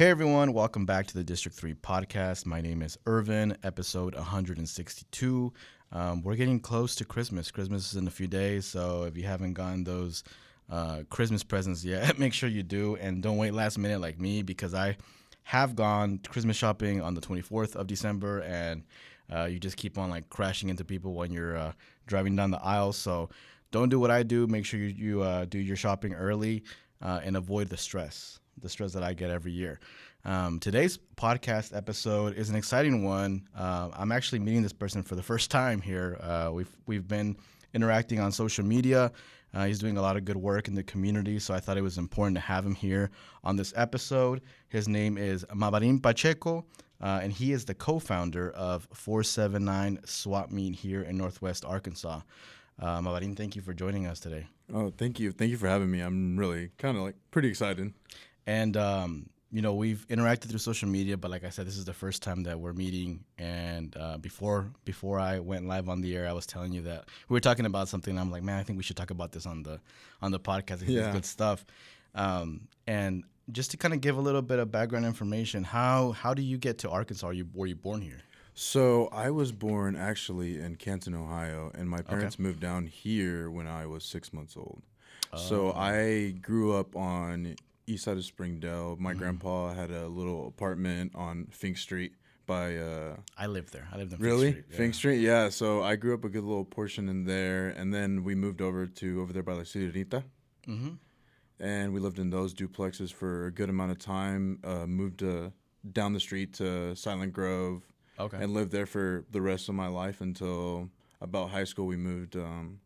Hey everyone, welcome back to the District 3 podcast. My name is Irvin, episode 162. Um, we're getting close to Christmas. Christmas is in a few days, so if you haven't gotten those uh, Christmas presents yet, make sure you do and don't wait last minute like me because I have gone Christmas shopping on the 24th of December and uh, you just keep on like crashing into people when you're uh, driving down the aisle. So don't do what I do. Make sure you, you uh, do your shopping early uh, and avoid the stress the stress that I get every year. Um, today's podcast episode is an exciting one. Uh, I'm actually meeting this person for the first time here. Uh, we've we've been interacting on social media. Uh, he's doing a lot of good work in the community, so I thought it was important to have him here on this episode. His name is Mabarin Pacheco, uh, and he is the co-founder of 479 Swap Meet here in Northwest Arkansas. Uh, Mabarin, thank you for joining us today. Oh, thank you. Thank you for having me. I'm really kind of like pretty excited. And um, you know, we've interacted through social media, but like I said, this is the first time that we're meeting. And uh, before before I went live on the air, I was telling you that we were talking about something. I'm like, man, I think we should talk about this on the on the podcast. Yeah. It's good stuff. Um, and just to kind of give a little bit of background information, how how do you get to Arkansas? Are you were you born here? So I was born actually in Canton, Ohio, and my parents okay. moved down here when I was six months old. Oh. So I grew up on east side of Springdale. My mm-hmm. grandpa had a little apartment on Fink Street by. Uh, I lived there. I lived in really Fink Street. Yeah. Fink Street, yeah. So I grew up a good little portion in there, and then we moved over to over there by La Sirenita. Mm-hmm. And we lived in those duplexes for a good amount of time. Uh, moved uh, down the street to Silent Grove. Okay. And lived there for the rest of my life until about high school. We moved. Um,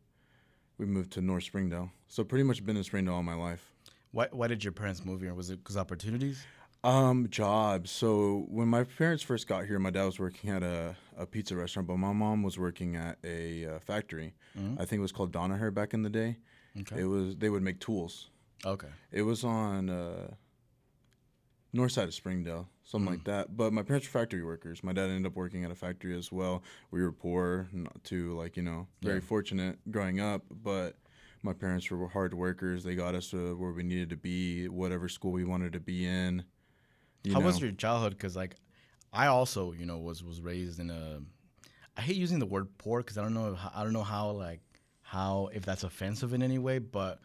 we moved to North Springdale. So pretty much been in Springdale all my life. Why, why did your parents move here? Was it because opportunities? Um, jobs. So when my parents first got here, my dad was working at a, a pizza restaurant, but my mom was working at a uh, factory. Mm-hmm. I think it was called Danaher back in the day. Okay. It was they would make tools. Okay. It was on uh, north side of Springdale, something mm-hmm. like that. But my parents were factory workers. My dad ended up working at a factory as well. We were poor, not too like you know very yeah. fortunate growing up, but my parents were hard workers. They got us to where we needed to be, whatever school we wanted to be in. How know. was your childhood? Because like, I also you know was was raised in a. I hate using the word poor because I don't know I don't know how like how if that's offensive in any way, but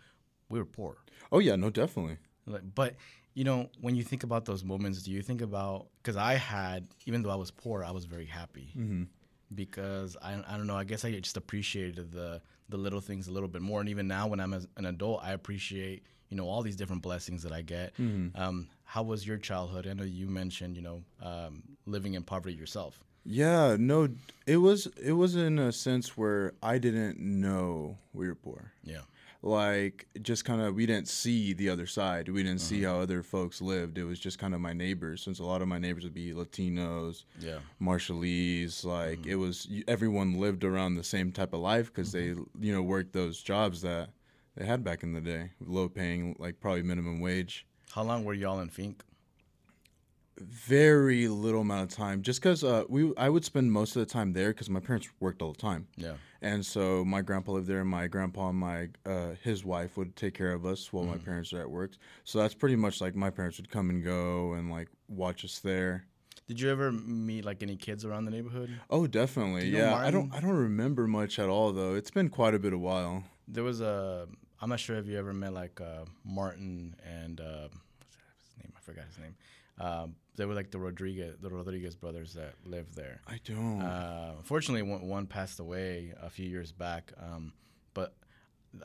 we were poor. Oh yeah, no, definitely. Like, but you know, when you think about those moments, do you think about because I had even though I was poor, I was very happy. Mm-hmm because I, I don't know I guess I just appreciated the the little things a little bit more and even now when I'm an adult I appreciate you know all these different blessings that I get. Mm-hmm. Um, how was your childhood? I know you mentioned you know um, living in poverty yourself. Yeah, no, it was it was in a sense where I didn't know we were poor. Yeah like just kind of we didn't see the other side. We didn't see how other folks lived. It was just kind of my neighbors, since a lot of my neighbors would be Latinos, yeah, Marshallese. Like mm-hmm. it was everyone lived around the same type of life because mm-hmm. they you know worked those jobs that they had back in the day, low paying, like probably minimum wage. How long were y'all in Fink? very little amount of time just because uh, we i would spend most of the time there because my parents worked all the time yeah and so my grandpa lived there and my grandpa and my uh, his wife would take care of us while mm. my parents are at work. So that's pretty much like my parents would come and go and like watch us there. Did you ever meet like any kids around the neighborhood? Oh definitely yeah. I don't i don't remember much at all though. It's been quite a bit of while. There was a i'm not sure if you ever met like uh, martin and uh, what's his name? I forgot his name. Um, they were like the Rodriguez, the Rodriguez brothers that lived there. I don't. Uh, unfortunately, one, one, passed away a few years back. Um, but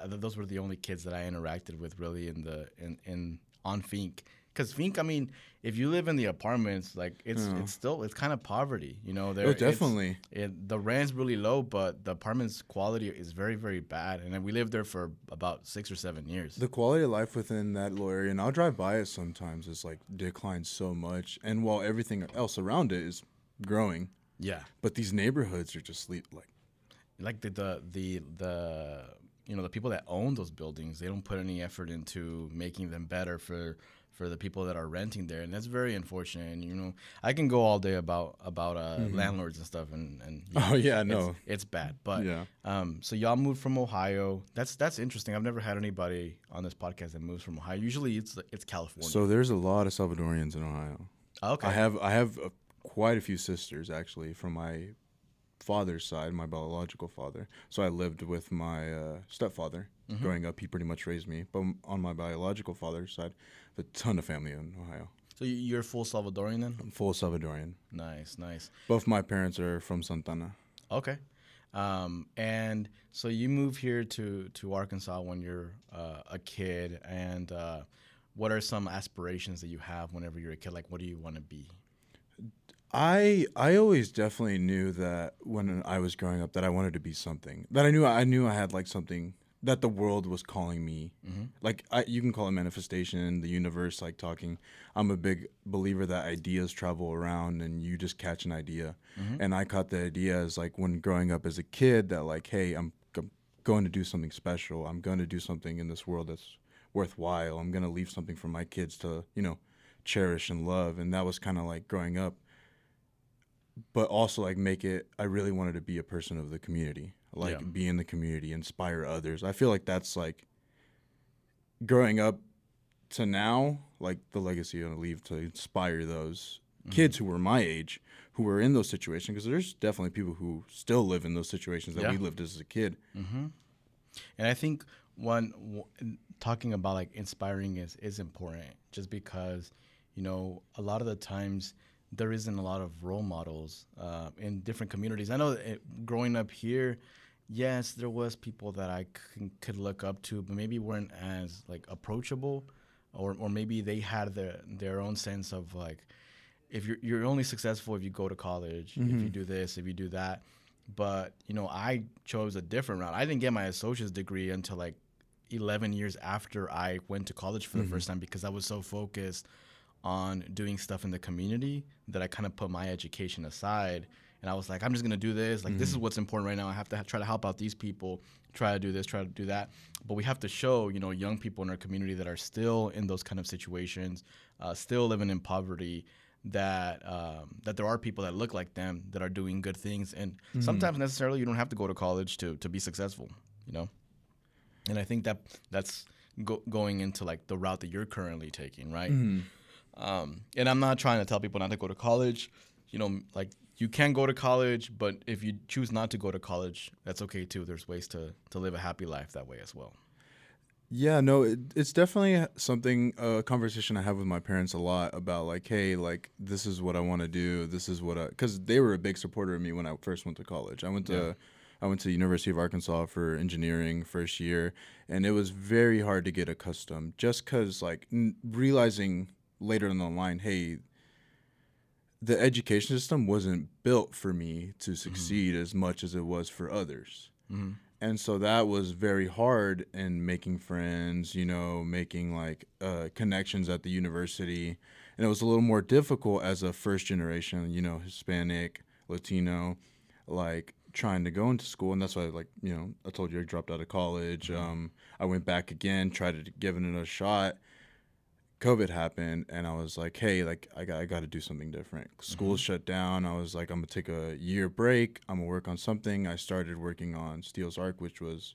th- those were the only kids that I interacted with really in the in, in on Fink because Fink, I mean, if you live in the apartments, like it's yeah. it's still it's kind of poverty, you know. There, oh, definitely. It, the rent's really low, but the apartment's quality is very very bad, and we lived there for about six or seven years. The quality of life within that little area, and I'll drive by it sometimes, is like declined so much, and while everything else around it is growing. Yeah. But these neighborhoods are just like like the the the, the you know the people that own those buildings they don't put any effort into making them better for for the people that are renting there, and that's very unfortunate. And you know, I can go all day about about uh, Mm-hmm. landlords and stuff, and and you know, Oh yeah, no. it's bad. But Yeah. um, so y'all moved from Ohio. That's that's interesting. I've never had anybody on this podcast that moves from Ohio. Usually it's it's California. So there's a lot of Salvadorians in Ohio. okay, I have I have uh quite a few sisters actually from my father's side, my biological father. So I lived with my uh, stepfather Mm-hmm. growing up. He pretty much raised me. But on my biological father's side, a ton of family in Ohio. so you- you're full Salvadorian then. I'm full Salvadorian. Nice, nice. Both my parents are from Santa Ana. Okay. Um, and so you move here to, to Arkansas when you're uh, a kid. And uh, what are some aspirations that you have whenever you're a kid? Like, what do you want to be? I I always definitely knew that when I was growing up that I wanted to be something. That I knew I knew I had like something that the world was calling me. Mm-hmm. Like I, you can call it manifestation, the universe like talking. I'm a big believer that ideas travel around and you just catch an idea. Mm-hmm. And I caught the idea as like when growing up as a kid that like hey, I'm, I'm going to do something special. I'm going to do something in this world that's worthwhile. I'm going to leave something for my kids to, you know, cherish and love. And that was kind of like growing up but also like make it i really wanted to be a person of the community like Yeah. be in the community inspire others i feel like that's like growing up to now like the legacy i leave to inspire those kids mm-hmm. who were my age who were in those situations because there's definitely people who still live in those situations that Yeah. we lived as a kid mm-hmm. And I think one w- talking about like inspiring is is important, just because you know a lot of the times there isn't a lot of role models uh, in different communities. I know it, growing up here, yes, there was people that I c- could look up to, but maybe weren't as like approachable, or or maybe they had their their own sense of like if you're you're only successful if you go to college, if you mm-hmm. do this, if you do that. But you know, I chose a different route. I didn't get my associate's degree until like 11 years after I went to college for the mm-hmm. first time because I was so focused on doing stuff in the community that I kind of put my education aside. And I was like, I'm just gonna do this. Like, this is what's important right now. I have to ha- try to help out these people. Try to do this. Try to do that. But we have to show, you know, young people in our community that are still in those kind of situations, uh, still living in poverty, that um, that there are people that look like them that are doing good things. And sometimes necessarily you don't have to go to college to to be successful. You know. And I think that that's go- going into like the route that you're currently taking, right? Um, and I'm not trying to tell people not to go to college. You know, like you can go to college, but if you choose not to go to college, that's okay too. There's ways to to live a happy life that way as well. Yeah, no, it, it's definitely something a conversation I have with my parents a lot about like, hey, like this is what I want to do. This is what I because they were a big supporter of me when I first went to college. I went to I went to University of Arkansas for engineering first year, and it was very hard to get accustomed just because like n- realizing later in the line, hey, the education system wasn't built for me to succeed as much as it was for others. And so that was very hard in making friends you know making like uh, connections at the university. And it was a little more difficult as a first generation you know hispanic latino like trying to go into school. And that's why like you know i told you i dropped out of college. Um, i went back again tried to give it another shot covid happened and i was like hey like i got, I got to do something different. School's shut down. I was like i'm gonna take a year break. I'm gonna work on something. I started working on steel's arc which was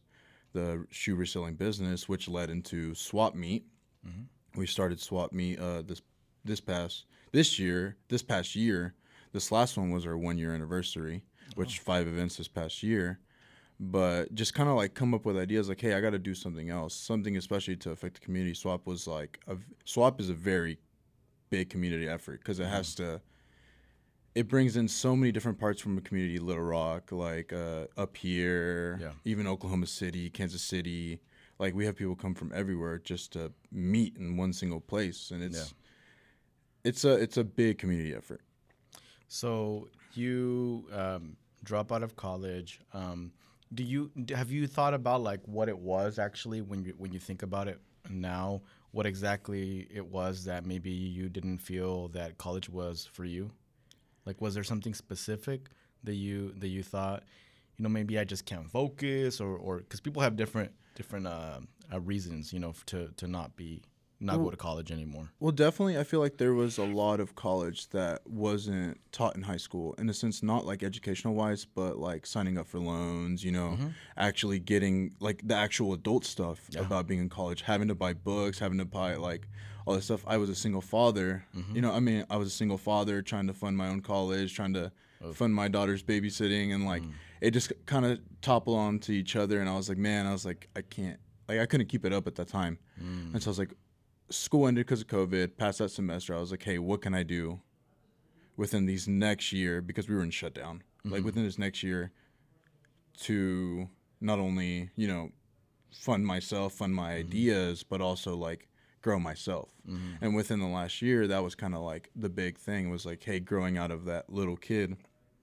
the shoe reselling business which led into swap meet. We started swap meet uh, this this past this year this past year. This last one was our one year anniversary which five events this past year but just kind of like come up with ideas like hey i got to do something else something especially to affect the community swap was like a, swap is a very big community effort because it has to it brings in so many different parts from a community little rock like uh, up here Yeah. even oklahoma city kansas city like we have people come from everywhere just to meet in one single place and it's Yeah. it's a it's a big community effort So you um, drop out of college. Um, do you have you thought about like what it was actually when you when you think about it now? What exactly it was that maybe you didn't feel that college was for you? Like, was there something specific that you that you thought, you know, maybe I just can't focus, or or because people have different different uh, uh, reasons, you know, to to not be not go to college anymore? Well, definitely, I feel like there was a lot of college that wasn't taught in high school, in a sense, not like educational wise, but like signing up for loans, you know, mm-hmm. actually getting like the actual adult stuff about being in college, having to buy books, having to buy like all this stuff. I was a single father, mm-hmm. you know, I mean, I was a single father trying to fund my own college, trying to oh. fund my daughter's babysitting, and like mm. it just kind of toppled onto each other. And I was like, man, I was like, I can't, like, I couldn't keep it up at that time. Mm. And so I was like, school ended because of COVID. Past that semester, I was like, hey, what can I do within these next year because we were in shutdown. Like mm-hmm. within this next year, to not only you know fund myself, fund my mm-hmm. ideas, but also like grow myself. Mm-hmm. And within the last year, that was kind of like the big thing was like, hey, growing out of that little kid,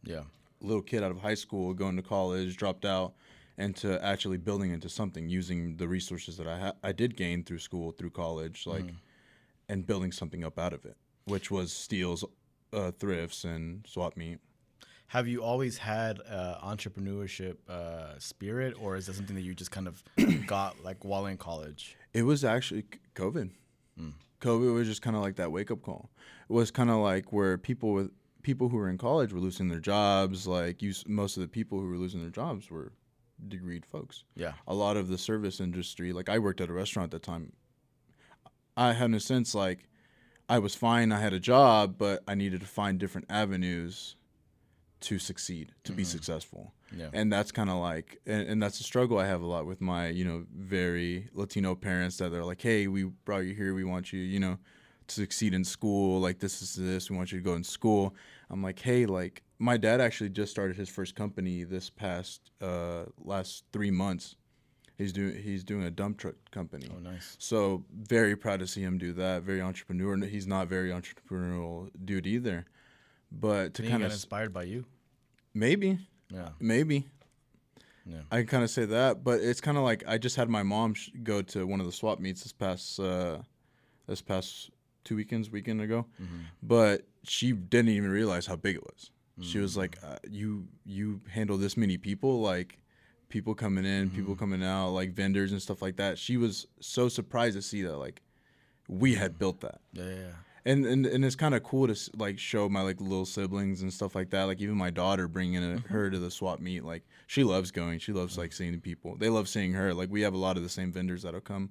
Yeah. little kid out of high school, going to college, dropped out, and to actually building into something using the resources that I ha- I did gain through school, through college, like, and building something up out of it, which was steals, uh, thrifts, and swap meet. Have you always had uh, entrepreneurship uh, spirit, or is that something that you just kind of got like while in college? It was actually COVID. COVID was just kind of like that wake up call. It was kind of like where people with people who were in college were losing their jobs. Like you, most of the people who were losing their jobs were degreed folks. Yeah. A lot of the service industry, like I worked at a restaurant at the time. I had in a sense like I was fine. I had a job, but I needed to find different avenues to succeed, to be mm-hmm. successful Yeah. and that's kind of like and, and that's a struggle i have a lot with my you know very latino parents that they're like hey we brought you here we want you you know to succeed in school like this is this we want you to go in school i'm like hey like my dad actually just started his first company this past uh last three months he's doing he's doing a dump truck company Oh, nice. so very proud to see him do that very entrepreneurial. he's not very entrepreneurial dude either but to kind of inspired by you. maybe Yeah. maybe Yeah. I can kind of say that, but it's kind of like I just had my mom sh- go to one of the swap meets this past uh, this past two weekends, weekend ago, Mm-hmm. but she didn't even realize how big it was. She Mm. was like, uh, "You you handle this many people, like people coming in, people Mm-hmm. coming out, like vendors and stuff like that." She was so surprised to see that like we Mm. had built that Yeah. Yeah. and and, and it's kind of cool to like show my like little siblings and stuff like that like even my daughter bringing a, her to the swap meet like she loves going she loves like seeing people they love seeing her like we have a lot of the same vendors that'll come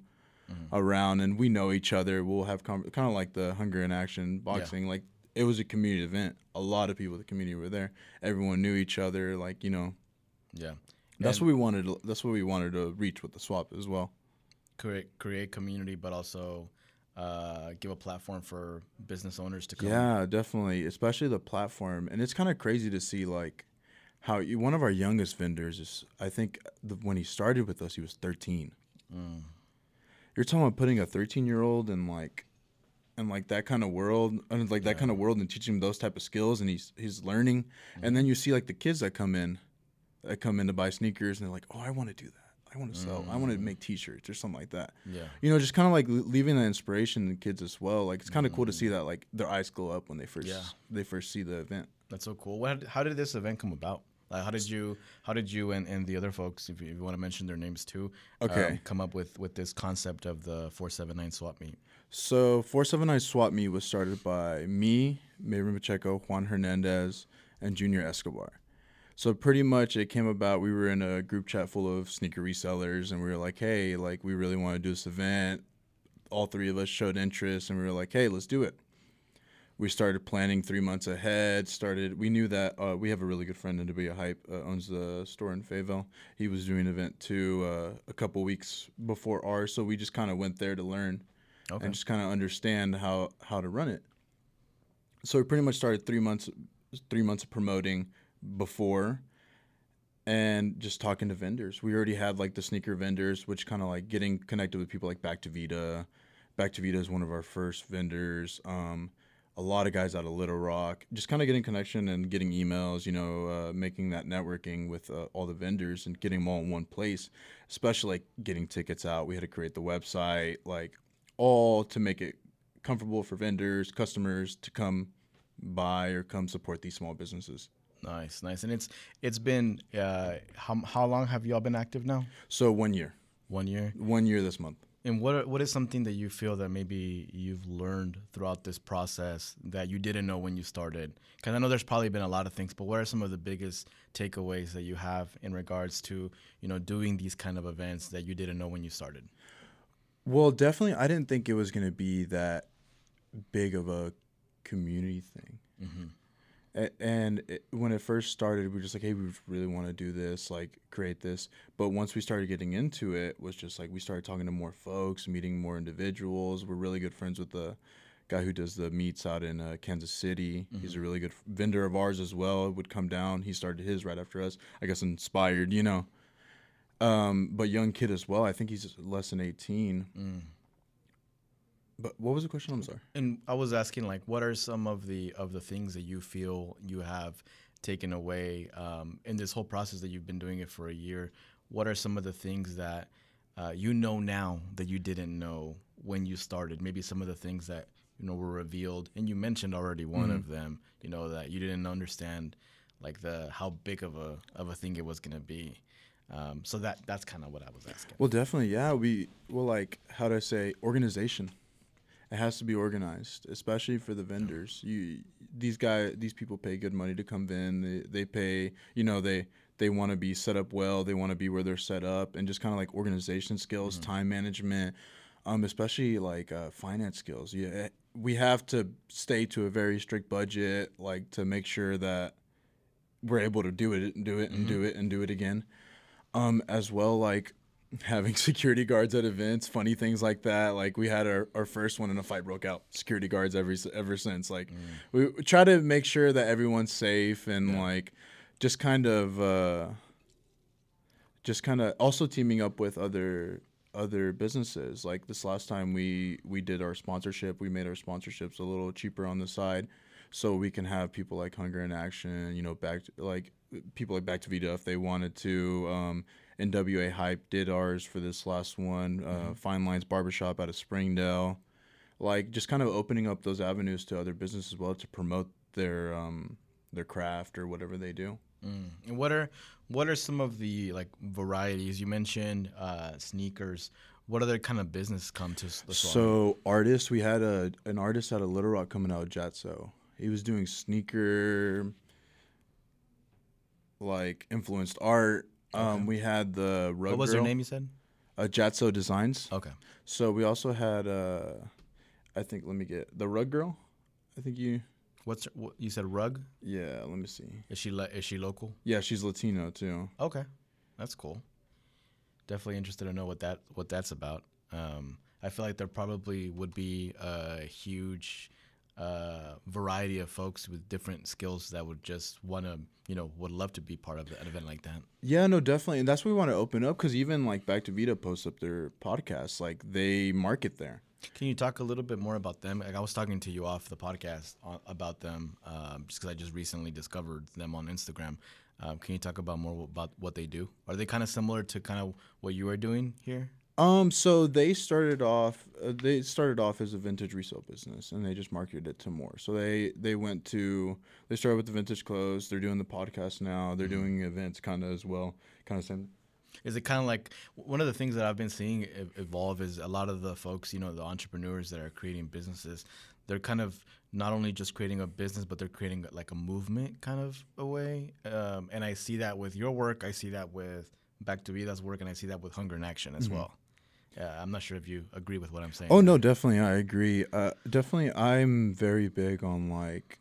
around and we know each other we'll have com- kind of like the hunger in action boxing like it was a community event a lot of people in the community were there everyone knew each other like you know Yeah. that's And what we wanted to, that's what we wanted to reach with the swap as well create create community, but also uh, give a platform for business owners to come. Yeah, definitely, especially the platform, and it's kind of crazy to see like how you, one of our youngest vendors is. I think the, when he started with us, he was 13. Mm. You're talking about putting a 13 year old in like, in like that kind of world, and like that kind of world, and teaching him those type of skills, and he's he's learning, and then mm-hmm. you see like the kids that come in, that come in to buy sneakers, and they're like, oh, I want to do that. I want to sell. I want to mm-hmm. make T-shirts or something like that Yeah. you know, just kind of like leaving that inspiration in kids as well. Like it's kind of cool to see mm. that like their eyes glow up when they first Yeah. they first see the event. That's so cool. What, how did this event come about? Like, how did you, how did you and, and the other folks, if you, if you want to mention their names too, um, Okay. come up with with this concept of the four seven nine swap meet? So 479 Swap Meet was started by me, Mayrin Pacheco, Juan Hernandez, and Junior Escobar. So pretty much it came about. We were in a group chat full of sneaker resellers, and we were like, "Hey, like we really want to do this event." All three of us showed interest, and we were like, "Hey, let's do it." We started planning three months ahead. Started. We knew that uh, we have a really good friend in Debia Hype, uh, owns the store in Fayetteville. He was doing an event too uh, a couple weeks before ours, so we just kind of went there to learn Okay. and just kind of understand how how to run it. So we pretty much started three months three months of promoting before and just talking to vendors. We already had like the sneaker vendors, which kind of like getting connected with people like Back to Vita. Back to Vita is one of our first vendors. Um, a lot of guys out of Little Rock, just kind of getting connection and getting emails, you know, uh, making that networking with uh, all the vendors and getting them all in one place, especially like getting tickets out. We had to create the website, like all to make it comfortable for vendors, customers to come buy or come support these small businesses. Nice, nice. And it's it's been uh, how how long have y'all been active now? So one year, One year. one year this month. And what are, what is something that you feel that maybe you've learned throughout this process that you didn't know when you started? Because I know there's probably been a lot of things, but what are some of the biggest takeaways that you have in regards to you know doing these kind of events that you didn't know when you started? Well, definitely, I didn't think it was going to be that big of a community thing. Mm-hmm. And it, when it first started, we were just like, hey, we really want to do this, like create this. But once we started getting into it, was just like we started talking to more folks, meeting more individuals. We're really good friends with the guy who does the meets out in uh, Kansas City. Mm-hmm. He's a really good vendor of ours as well. Would come down. He started his right after us. I guess inspired, you know. Um, but young kid as well. I think he's less than eighteen. Mm. But what was the question? I'm sorry. And I was asking, like, what are some of the of the things that you feel you have taken away um, in this whole process that you've been doing it for a year? What are some of the things that uh, you know now that you didn't know when you started? Maybe some of the things that you know were revealed, and you mentioned already one mm-hmm. of them. You know that you didn't understand, like the how big of a of a thing it was gonna be. Um, so that that's kind of what I was asking. Well, definitely, yeah. We well, like how do I say organization it has to be organized, especially for the vendors. You these guy these people pay good money to come in. They they pay you know they they want to be set up well. They want to be where they're set up, and just kind of like organization skills, mm-hmm. time management, um, especially like uh, finance skills. Yeah, eh, we have to stay to a very strict budget, like to make sure that we're able to do it and do it and mm-hmm. do it and do it again. Um, as well, like having security guards at events, funny things like that. Like we had our, our first one and a fight broke out. Security guards every ever since. Like mm. we, try to make sure that everyone's safe and yeah. like just kind of uh, just kind of also teaming up with other other businesses. Like this last time we we did our sponsorship, we made our sponsorships a little cheaper on the side so we can have people like Hunger in Action, you know, back to, like people like Back to Vita if they wanted to. Um, NWA Hype did ours for this last one. Uh, mm-hmm. Fine Lines Barbershop out of Springdale. Like just kind of opening up those avenues to other businesses as well to promote their um, their craft or whatever they do. Mm. And what are what are some of the like varieties you mentioned? Uh, sneakers. What other kind of business come to the So artists, we had a an artist out of Little Rock coming out, of Jatso. He was doing sneaker like influenced art um. We had the rug. What was girl, her name? You said. Uh, Jatso Designs. Okay. So we also had, uh, I think. Let me get the rug girl. I think you. What's her, what, you said? Rug. Yeah. Let me see. Is she is she local? Yeah, she's Latino too. Okay, that's cool. Definitely interested to know what that what that's about. Um, I feel like there probably would be a huge uh, variety of folks with different skills that would just want to, you know, would love to be part of an event like that. Yeah, no, definitely, and that's what we want to open up because even like Back to Vita posts up their podcast, like they market there. Can you talk a little bit more about them? Like I was talking to you off the podcast about them, um, just because I just recently discovered them on Instagram. Um, can you talk about more about what they do? Are they kind of similar to kind of what you are doing here? Um, so they started off. Uh, they started off as a vintage resale business, and they just marketed it to more. So they they went to. They started with the vintage clothes. They're doing the podcast now. They're mm-hmm. doing events kind of as well. Kind of same. Is it kind of like one of the things that I've been seeing evolve is a lot of the folks, you know, the entrepreneurs that are creating businesses, they're kind of not only just creating a business, but they're creating like a movement kind of a way. Um, and I see that with your work. I see that with Back to Vida's work, and I see that with Hunger in Action as mm-hmm. well. Yeah, I'm not sure if you agree with what I'm saying. Oh no, definitely I agree. Uh, definitely, I'm very big on like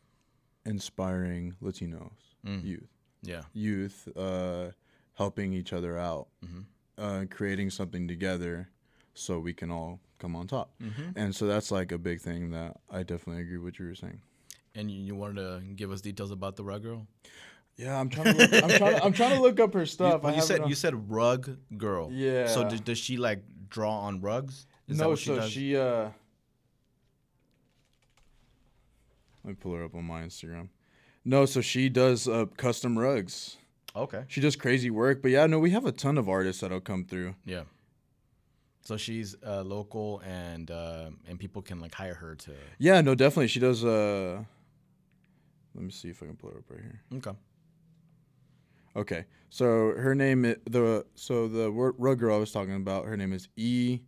inspiring Latinos mm. youth. Yeah, youth uh, helping each other out, mm-hmm. uh, creating something together, so we can all come on top. Mm-hmm. And so that's like a big thing that I definitely agree with what you were saying. And you, you wanted to give us details about the rug girl? Yeah, I'm trying to. Look, I'm trying. To, I'm trying to look up her stuff. You, you said you said rug girl. Yeah. So does, does she like draw on rugs? Is no, so she, she uh. Let me pull her up on my Instagram. No, so she does uh, custom rugs. Okay. She does crazy work, but yeah, no, we have a ton of artists that'll come through. Yeah. So she's uh, local, and uh, and people can like hire her to. Yeah, no, definitely. She does. Uh, let me see if I can pull her up right here. Okay. Okay, so her name is, the so the rug girl I was talking about. Her name is E.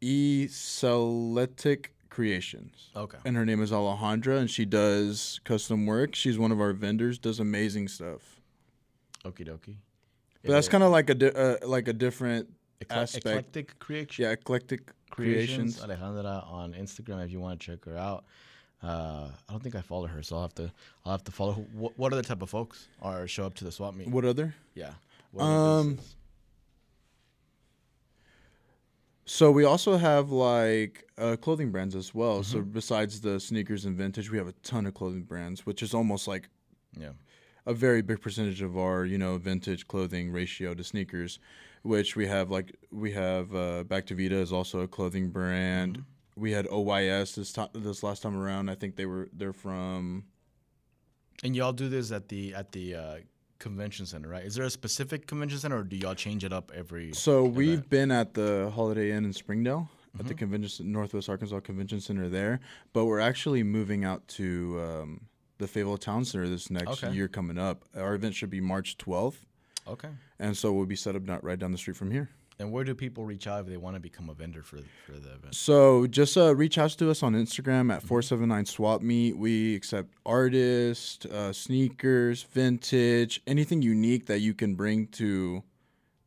E Celetic Creations. Okay. And her name is Alejandra, and she does custom work. She's one of our vendors. Does amazing stuff. Okie dokie. But that's kind of like a di- uh, like a different aspect. eclectic creation. yeah eclectic creations. Alejandra on Instagram if you want to check her out. Uh, I don't think I follow her, so I'll have to. I'll have to follow. Who, what, what other type of folks are show up to the swap meet? What other? Yeah. What Um? So we also have like uh, clothing brands as well. So besides the sneakers and vintage, we have a ton of clothing brands, which is almost like yeah. a very big percentage of our you know vintage clothing ratio to sneakers, which we have like we have uh, Back to Vita is also a clothing brand. We had OYS this time this last time around. I think they were they're from And y'all do this at the at the uh, convention center, right? Is there a specific convention center, or do y'all change it up every? So we've been at the Holiday Inn in Springdale at the convention Northwest Arkansas Convention Center there, but we're actually moving out to um, the Fayetteville Town Center this next Okay. year coming up. Our event should be March 12th, Okay. and so we'll be set up not right down the street from here. And where do people reach out if they want to become a vendor for for the event? So just uh, reach out to us on Instagram at 479 Swap Meet. We accept artists, uh, sneakers, vintage, anything unique that you can bring to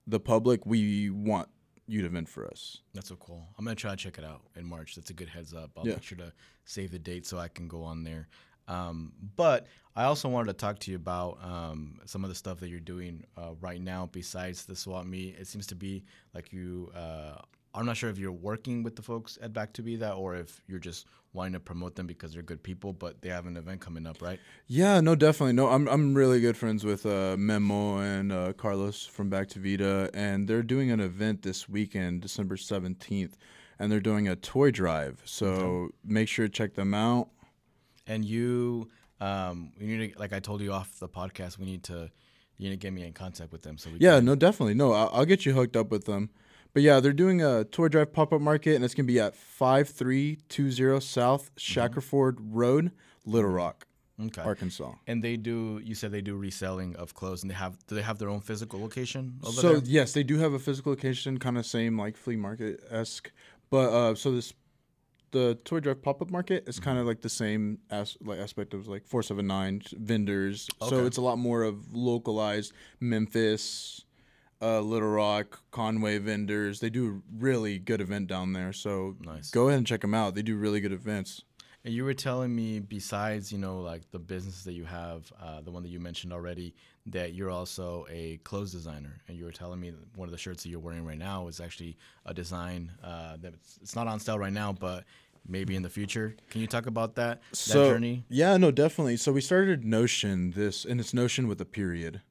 the public. We want you to vent for us. That's so cool. I'm gonna try to check it out in March. That's a good heads up. I'll Yeah. make sure to save the date so I can go on there. Um, but I also wanted to talk to you about um, some of the stuff that you're doing uh, right now besides the swap meet. It seems to be like you. Uh, I'm not sure if you're working with the folks at Back to Vita or if you're just wanting to promote them because they're good people, but they have an event coming up, right? Yeah, no, definitely. No, I'm I'm really good friends with uh, Memo and uh, Carlos from Back to Vita, and they're doing an event this weekend, December 17th, and they're doing a toy drive. So make sure to check them out. And you, um, you need to, like I told you off the podcast, we need to, you need to get me in contact with them so we Yeah, can no, definitely. No, I'll, I'll get you hooked up with them. But yeah, they're doing a toy drive pop up market, and it's gonna be at 5320 South Shackleford Road, Little Rock, Okay. Arkansas. And they do. You said they do reselling of clothes, and they have. Do they have their own physical location so there? yes, they do have a physical location, kind of same like flea market esque. But uh, so this the toy drive pop up market is kind of like the same as like aspect of like four seven nine vendors. So it's a lot more of localized Memphis, uh, Little Rock, Conway vendors. They do a really good event down there. So Nice. go ahead and check them out. They do really good events. And you were telling me, besides you know like the business that you have, uh, the one that you mentioned already, that you're also a clothes designer. And you were telling me that one of the shirts that you're wearing right now is actually a design uh, that it's, not on sale right now, but maybe in the future. Can you talk about that that so journey? yeah, no, definitely. So we started Notion this, and it's Notion with a period,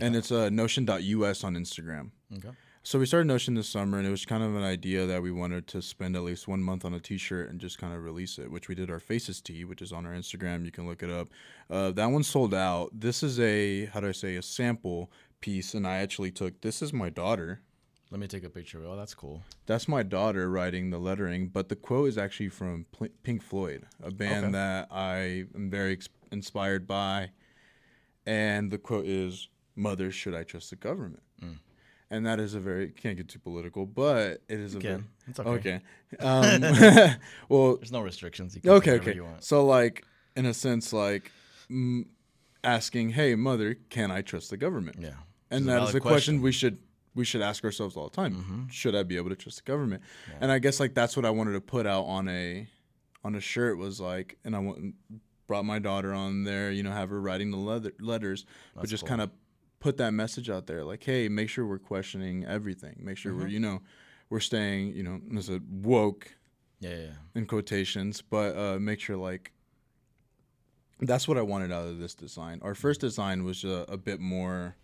and it's uh, Notion.us on Instagram. Okay. So we started Notion this summer, and it was kind of an idea that we wanted to spend at least one month on a T-shirt and just kind of release it, which we did our Faces tee, which is on our Instagram. You can look it up. Uh, that one sold out. This is a how do I say a sample piece, and I actually took. This is my daughter. Let me take a picture. Oh, that's cool. That's my daughter writing the lettering, but the quote is actually from Pl- Pink Floyd, a band Okay. that I am very inspired by. And the quote is, "Mother, should I trust the government?" And that is a very can't get too political, but it is a can. It's okay. okay. Um, well, There's no restrictions. You can okay, okay. You want. So like, in a sense, like mm, asking, "Hey, mother, can I trust the government?" Yeah. and that is a question. we should we should ask ourselves all the time Mm-hmm. should i be able to trust the government and i guess like that's what i wanted to put out on a on a shirt was like and i went, brought my daughter on there you know have her writing the leather, letters but just cool. kind of put that message out there like hey make sure we're questioning everything make sure Mm-hmm. we're you know we're staying you know as a woke Yeah, yeah. in quotations, but uh, make sure like that's what I wanted out of this design. Our first design was a, a bit more,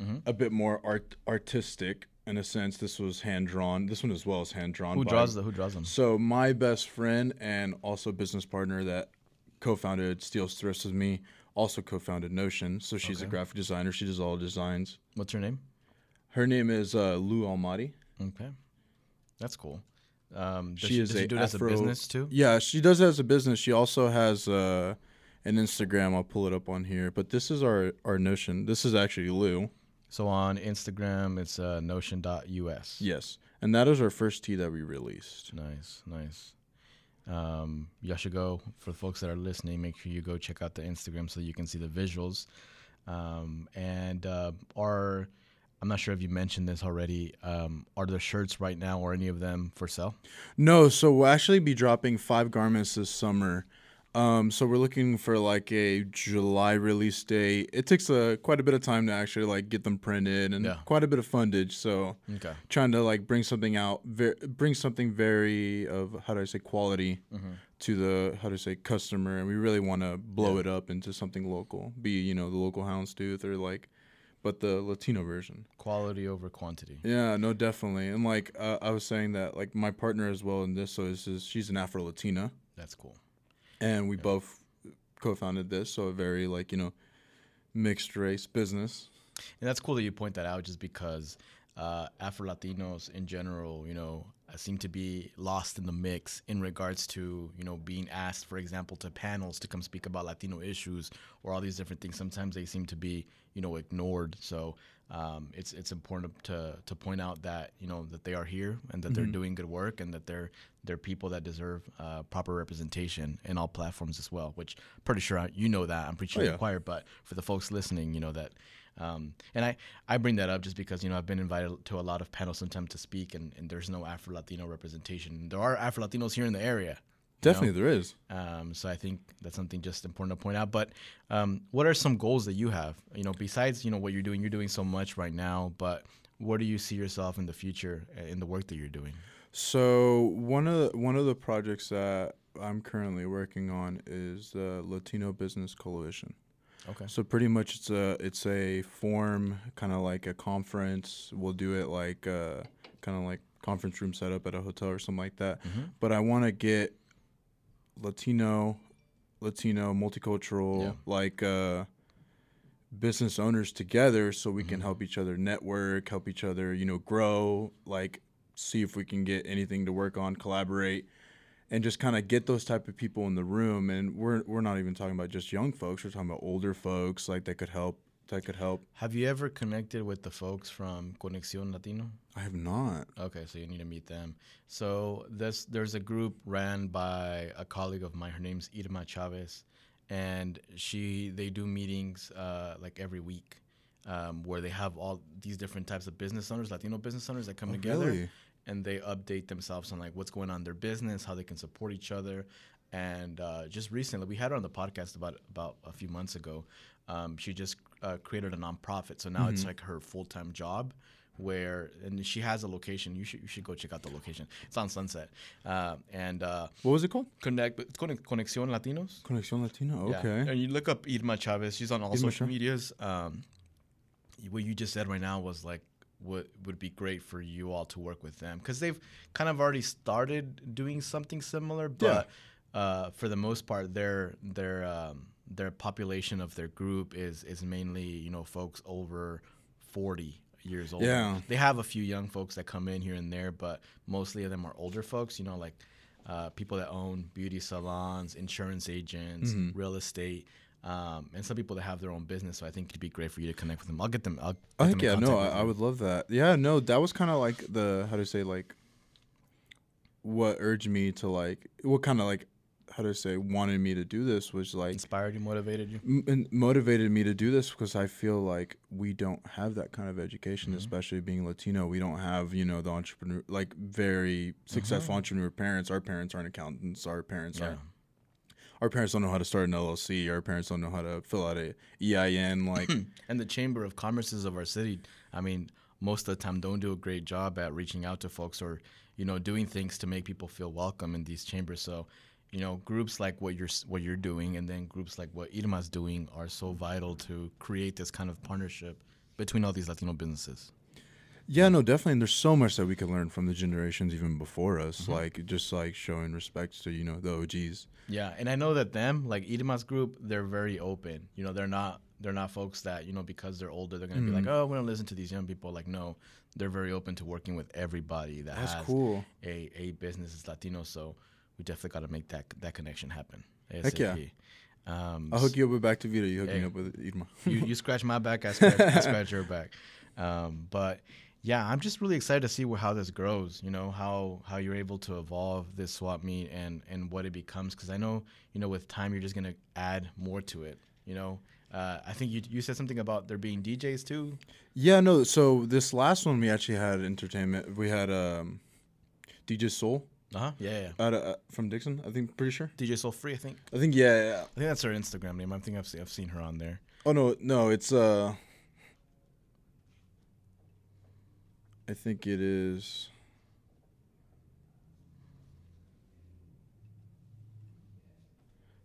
Mm-hmm. a bit more art artistic in a sense. This was hand drawn. This one as well is hand drawn. Who by- draws the Who draws them? So my best friend and also business partner that co-founded Steel's Thrifts with me also co-founded Notion. So she's a graphic designer. She does all the designs. What's her name? Her name is uh, Lou Almaty. Okay, that's cool. Um, does She does she do it as a business too? Yeah, she does it as a business. She also has uh, an Instagram. I'll pull it up on here. But this is our our Notion. This is actually Lou. So on Instagram, it's uh, Notion.us. Yes, and that is our first tea that we released. Nice, nice. Um, y'all should go for the folks that are listening. Make sure you go check out the Instagram so you can see the visuals. Um, and uh, are I'm not sure if you mentioned this already. Um, are the shirts right now or any of them for sale? No, so we'll actually be dropping five garments this summer. Um, so we're looking for like a July release date. It takes a quite a bit of time to actually like get them printed and Yeah. quite a bit of fundage. So Okay. trying to like bring something out, ver- bring something very of how do I say quality Mm-hmm. to the how do I say customer, and we really want to blow Yeah. it up into something local. Be you know the local houndstooth or like, but the Latino version. Quality over quantity. Yeah, no, definitely. And like uh, I was saying that like my partner as well in this, so this is she's an Afro Latina, That's cool. And we both co-founded this, so a very like you know mixed race business. And that's cool that you point that out, just because uh, Afro Latinos in general, you know, uh, seem to be lost in the mix in regards to, you know, being asked, for example, to panels to come speak about Latino issues or all these different things. Sometimes they seem to be, you know, ignored. So um, it's it's important to to point out that you know that they are here and that they're doing good work and that they're they're people that deserve uh, proper representation in all platforms as well. Which I'm pretty sure I- you know that. I'm pretty sure Oh, you yeah. inquire, but for the folks listening, you know that. Um, and I, I bring that up just because you know I've been invited to a lot of panels sometimes to speak, and, and there's no Afro Latino representation. There are Afro Latinos here in the area, you know? Definitely, there is. Um, so I think that's something just important to point out. But um, what are some goals that you have? You know, besides you know what you're doing, you're doing so much right now. But where do you see yourself in the future uh, in the work that you're doing? So one of the, one of the projects that I'm currently working on is the Latino Business Coalition. Okay. So pretty much it's a it's a form kind of like a conference. We'll do it like uh, kind of like conference room setup at a hotel or something like that. Mhm. But I want to get Latino, Latino, multicultural, Yeah. like uh, business owners together so we can help each other network, help each other, you know, grow, like see if we can get anything to work on, collaborate and just kind of get those type of people in the room and we're we're not even talking about just young folks, we're talking about older folks like that could help that could help. Have you ever connected with the folks from Conexión Latino? I have not. Okay, so you need to meet them. So this there's a group ran by a colleague of mine. Her name's Irma Chavez, and she they do meetings uh, like every week, um, where they have all these different types of business owners, Latino business owners that come Oh, together, really? and they update themselves on like what's going on in their business, how they can support each other. And uh, just recently, we had her on the podcast about about a few months ago. Um, she just uh, created a nonprofit, so now it's Mm-hmm. like her full time job. Where and she has a location. You should you should go check out the location. It's on Sunset, uh, and uh, What was it called? connect it's called Conexión Latinos. Conexión Latino. Yeah. Okay. And you look up Irma Chavez. She's on all Irma social Chavez. medias. Um, what you just said right now was like what would be great for you all to work with them because they've kind of already started doing something similar, but uh, for the most part, their their um, their population of their group is is mainly you know folks over forty years old. Yeah. they have a few young folks that come in here and there, but mostly of them are older folks. You know, like uh, people that own beauty salons, insurance agents, Mm-hmm. real estate. Um, and some people that have their own business, so I think it'd be great for you to connect with them. I'll get them. I'll get I think in yeah, no, I, I would love that. Yeah, no, that was kind of like the how to say like what urged me to like what kind of like how to say wanted me to do this was like inspired you, motivated you. m- and motivated me to do this because I feel like we don't have that kind of education, Mm-hmm. especially being Latino. We don't have you know the entrepreneur like very successful entrepreneur parents. Our parents aren't accountants. Our parents Mm-hmm. Yeah. aren't. Our parents don't know how to start an LLC. Our parents don't know how to fill out a EIN. Like And the Chamber of Commerces of our city, I mean, most of the time don't do a great job at reaching out to folks or, you know, doing things to make people feel welcome in these chambers. So, you know, groups like what you're what you're doing, and then groups like what Irma's doing are so vital to create this kind of partnership between all these Latino businesses. Yeah, no, definitely. And there's so much that we can learn from the generations even before us. Mm-hmm. Like just like showing respect to you know the OGs. Yeah, and I know that them, like Irma's group, they're very open. You know, they're not they're not folks that you know because they're older, they're gonna be like, Mm-hmm. oh, we don't listen to these young people. Like, no, they're very open to working with everybody that That's has cool. a a business is Latino. So we definitely got to make that that connection happen. Heck yeah. ASAP. Um, I'll hook you up with Back to Vita. You hook Hey. me up with Irma. you, you scratch my back, I scratch, I scratch your back. Um, but yeah, I'm just really excited to see wh- how this grows. You know how how you're able to evolve this swap meet and and what it becomes. Because I know you know with time you're just gonna add more to it. You know, uh, I think you you said something about there being DJs too. Yeah, no. So this last one we actually had entertainment. We had um, DJ Soul Uh huh. Yeah, yeah. out of, uh, from Dixon. I think pretty sure. DJ Soul Free. I think. I think yeah, yeah. I think that's her Instagram name. I think I've seen, I've seen her on there. Oh no, no, it's uh. I think it is.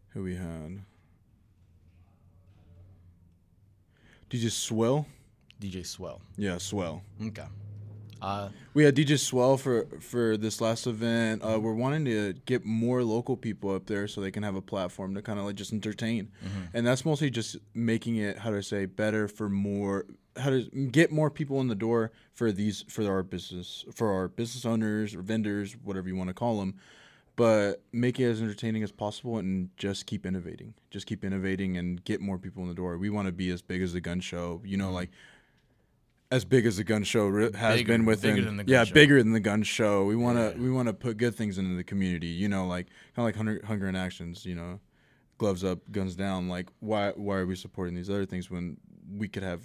Who we had? DJ Swell. DJ Swell. Yeah, Swell. Okay. Uh, We had DJ Swell for for this last event. Uh, we're wanting to get more local people up there so they can have a platform to kind of like just entertain, and that's mostly just making it how to say better for more how to get more people in the door for these for our business for our business owners or vendors whatever you want to call them but make it as entertaining as possible and just keep innovating. Just keep innovating and get more people in the door. We want to be as big as the gun show. You know like as big as the gun show has Bigger- been within bigger than the gun yeah show. bigger than the gun show we want to Yeah. we want to put good things into the community you know like kind of like hunger, hunger and actions you know gloves up guns down like why why are we supporting these other things when we could have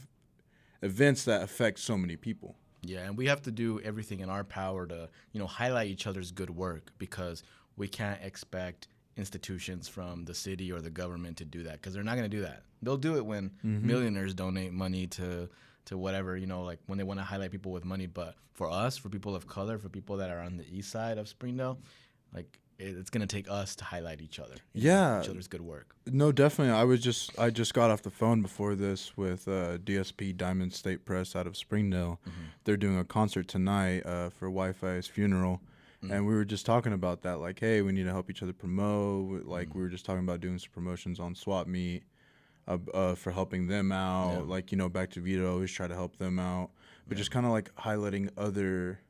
events that affect so many people Yeah, and we have to do everything in our power to, you know, highlight each other's good work because we can't expect institutions from the city or the government to do that because they're not going to do that. They'll do it when mm-hmm. millionaires donate money to to whatever, you know, like when they want to highlight people with money, but for us, for people of color, for people that are on the east side of Springdale, like it, it's going to take us to highlight each other. you know, Yeah. each other's good work. No, definitely. I was just I just got off the phone before this with uh, DSP Diamond State Press out of Springdale. They're doing a concert tonight uh, for Wi-Fi's funeral, and we were just talking about that. Like, hey, we need to help each other promote. Like, we were just talking about doing some promotions on Swap Meet. Uh, uh, for helping them out, Yeah. like you know, back to Vita, always try to help them out, but just kind of like highlighting other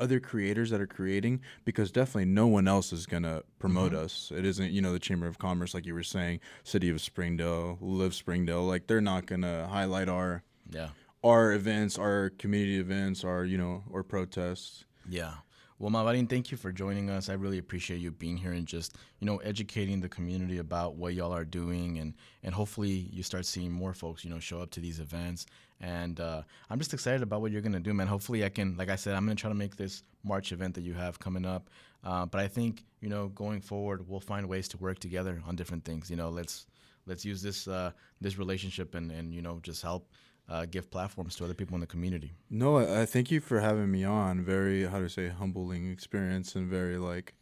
other creators that are creating because definitely no one else is gonna promote us. It isn't, you know, the Chamber of Commerce, like you were saying, City of Springdale, Live Springdale. Like they're not gonna highlight our Yeah. our events, our community events, our you know, or protests. Yeah. Well, Mavarin, thank you for joining us. I really appreciate you being here and just, you know, educating the community about what y'all are doing and and hopefully you start seeing more folks, you know, show up to these events. And uh, I'm just excited about what you're gonna do, man. Hopefully I can, like I said, I'm gonna try to make this March event that you have coming up. Uh, but I think, you know, going forward, we'll find ways to work together on different things. You know, let's let's use this uh, this relationship and and you know just help uh, give platforms to other people in the community. No, I, I thank you for having me on. Very how to say humbling experience and very like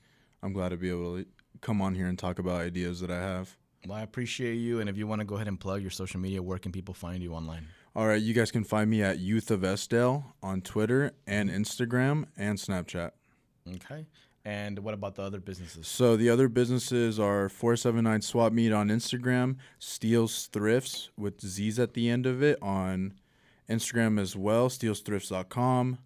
I'm glad to be able to come on here and talk about ideas that I have. Well, I appreciate you. And if you want to go ahead and plug your social media, where can people find you online? All right, you guys can find me at Youth of Estelle on Twitter and Instagram and Snapchat. Okay. And what about the other businesses? So the other businesses are 479 Swap Meet on Instagram, Steels Thrifts with Z's at the end of it on Instagram as well, steelsthrifts.com.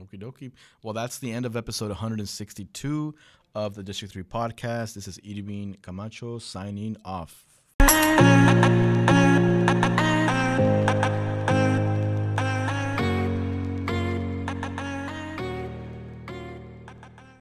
Okie dokie. Well, that's the end of episode 162 of the District 3 podcast. This is Irvin Camacho signing off.